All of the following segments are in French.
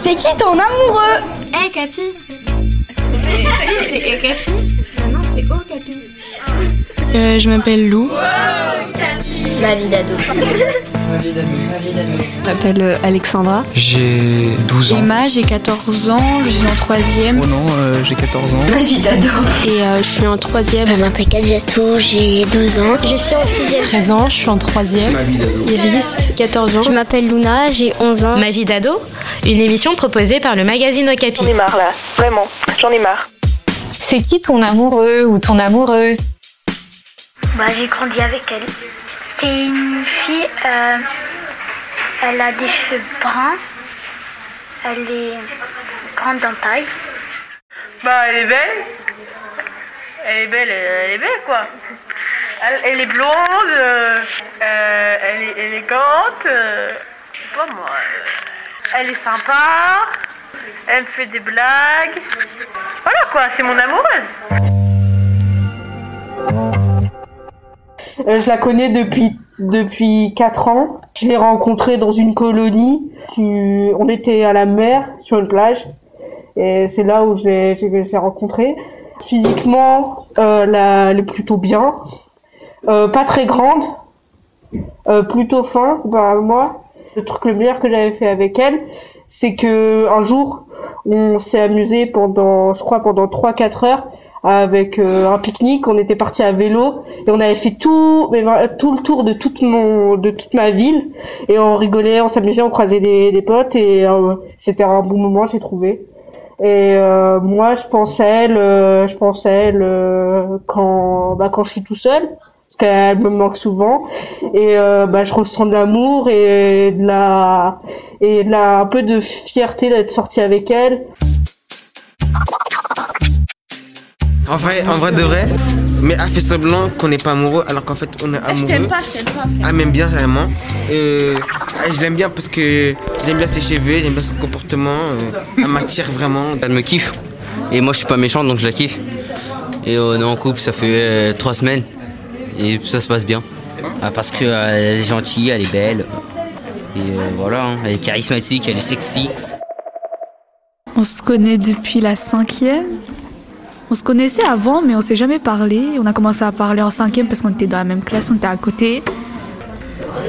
C'est qui ton amoureux Eh Capi Si, c'est Capi Ah Non, c'est Oh Capi. Euh, je m'appelle Lou. Ma vie d'ado. Je m'appelle euh, Alexandra. J'ai 12 ans. Emma, j'ai 14 ans, je suis en troisième. Oh non, euh, j'ai 14 ans. Ma vie d'ado. Et euh, je suis en troisième. Je m'appelle Kadjatou, j'ai 12 ans. Je suis en 6 13 ans, je suis en troisième. Iris, 14 ans. Je m'appelle Luna, j'ai 11 ans. Ma vie d'ado, une émission proposée par le magazine Okapi. J'en ai marre là, vraiment, j'en ai marre. C'est qui ton amoureux ou ton amoureuse? Bah, j'ai grandi avec elle. C'est une fille, euh, elle a des cheveux bruns, elle est grande en taille. Bah, elle est belle. Elle est belle, elle est belle quoi. Elle, est blonde, euh, euh, elle est élégante, pas moi. elle est sympa, elle me fait des blagues. Voilà quoi, c'est mon amoureuse. Euh, je la connais depuis depuis 4 ans. Je l'ai rencontrée dans une colonie. On était à la mer, sur une plage. Et c'est là où je l'ai rencontrée. Physiquement, euh, la- elle est plutôt bien. Euh, pas très grande. Plutôt fin, bah, moi. Le truc le meilleur que j'avais fait avec elle, c'est que un jour, on s'est amusé pendant, je crois, pendant 3-4 heures avec euh, un pique-nique. On était parti à vélo et on avait fait tout, mais tout le tour de toute mon, de toute ma ville et on rigolait, on s'amusait, on croisait des, des potes et euh, c'était un bon moment, j'ai trouvé. Et euh, moi, je elle, euh, je elle euh, quand, bah, quand je suis tout seul, parce qu'elle me manque souvent. Et euh, bah, je ressens de l'amour et de la, et de la, un peu de fierté d'être sortie avec elle. En vrai, en vrai de vrai, mais elle fait semblant qu'on n'est pas amoureux alors qu'en fait on est amoureux. je t'aime pas, je t'aime pas. Elle m'aime bien vraiment. Euh, ah, je l'aime bien parce que j'aime bien ses cheveux, j'aime bien son comportement. euh, elle m'attire vraiment. Elle me kiffe. Et moi, je suis pas méchant, donc je la kiffe. Et on est en couple, ça fait euh, trois semaines. Et ça se passe bien. Ah, parce qu'elle est gentille, elle est belle. Et euh, voilà, hein, elle est charismatique, elle est sexy. On se connaît depuis la cinquième. On se connaissait avant, mais on s'est jamais parlé. On a commencé à parler en cinquième parce qu'on était dans la même classe, on était à côté.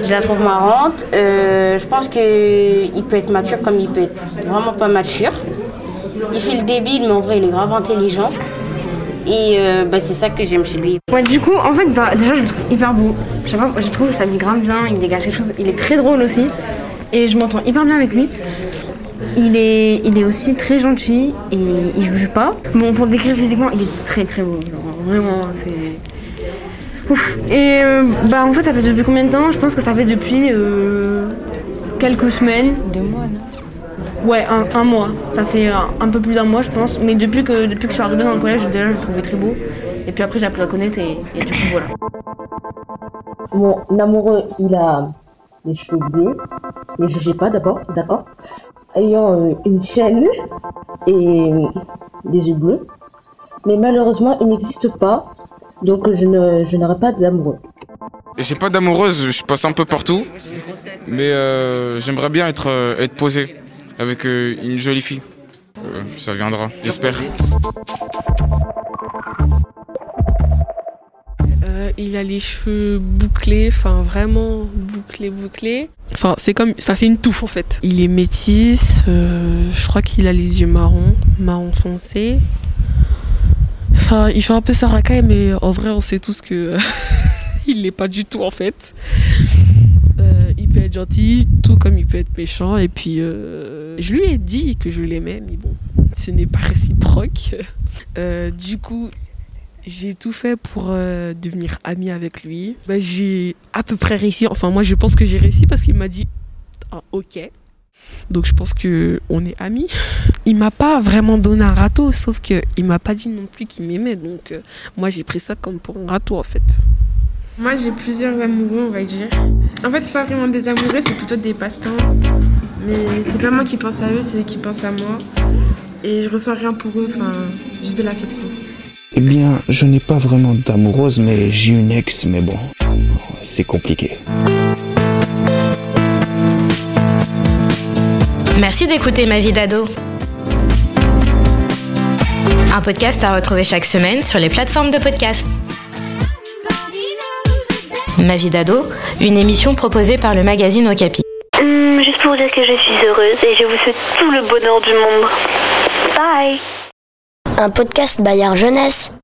Je la trouve marrante. Euh, je pense qu'il peut être mature comme il peut être vraiment pas mature. Il fait le débile, mais en vrai, il est grave intelligent. Et euh, bah, c'est ça que j'aime chez lui. Ouais, du coup, en fait, bah, déjà, je le trouve hyper beau. Je sais pas, je trouve que ça lui grave bien, il dégage quelque chose. Il est très drôle aussi. Et je m'entends hyper bien avec lui. Il est, il est aussi très gentil et il juge pas. Bon, pour le décrire physiquement, il est très très beau. Genre, vraiment, c'est. Ouf. Et euh, bah, en fait, ça fait depuis combien de temps? Je pense que ça fait depuis euh, quelques semaines. Deux mois, non? Ouais, un, un mois. Ça fait un, un peu plus d'un mois, je pense. Mais depuis que, depuis que je suis arrivée dans le collège, déjà, je le trouvais très beau. Et puis après, j'ai appris à le connaître et, et du coup, voilà. Mon amoureux, il a les cheveux bleus. Ne jugez pas d'abord, d'accord Ayant euh, une chaîne et des yeux bleus. Mais malheureusement, il n'existe pas. Donc je ne je n'aurai pas d'amoureux. J'ai pas d'amoureuse, je passe un peu partout. Mais euh, j'aimerais bien être, euh, être posé avec euh, une jolie fille. Euh, ça viendra, j'espère. Euh, il a les cheveux bouclés, enfin vraiment bouclés, bouclés. Enfin, c'est comme, ça fait une touffe en fait. Il est métis, euh, je crois qu'il a les yeux marrons, marron foncé. Enfin, il fait un peu sa racaille, mais en vrai, on sait tous que il l'est pas du tout en fait. Euh, il peut être gentil, tout comme il peut être méchant. Et puis, euh, je lui ai dit que je l'aimais, mais bon, ce n'est pas réciproque. Euh, du coup, j'ai tout fait pour euh, devenir amie avec lui. Bah, j'ai à peu près réussi. Enfin, moi, je pense que j'ai réussi parce qu'il m'a dit ah, OK. Donc, je pense que on est amis. Il m'a pas vraiment donné un râteau, sauf que il m'a pas dit non plus qu'il m'aimait. Donc, euh, moi, j'ai pris ça comme pour un râteau, en fait. Moi, j'ai plusieurs amoureux, on va dire. En fait, c'est pas vraiment des amoureux, c'est plutôt des passe-temps. Mais c'est pas moi qui pense à eux, c'est eux qui pensent à moi. Et je ressens rien pour eux, enfin, juste de l'affection. Eh bien, je n'ai pas vraiment d'amoureuse, mais j'ai une ex, mais bon, c'est compliqué. Merci d'écouter Ma vie d'ado. Un podcast à retrouver chaque semaine sur les plateformes de podcast. Ma vie d'ado, une émission proposée par le magazine Okapi. Hum, juste pour dire que je suis heureuse et je vous souhaite tout le bonheur du monde. Bye Un podcast Bayard Jeunesse.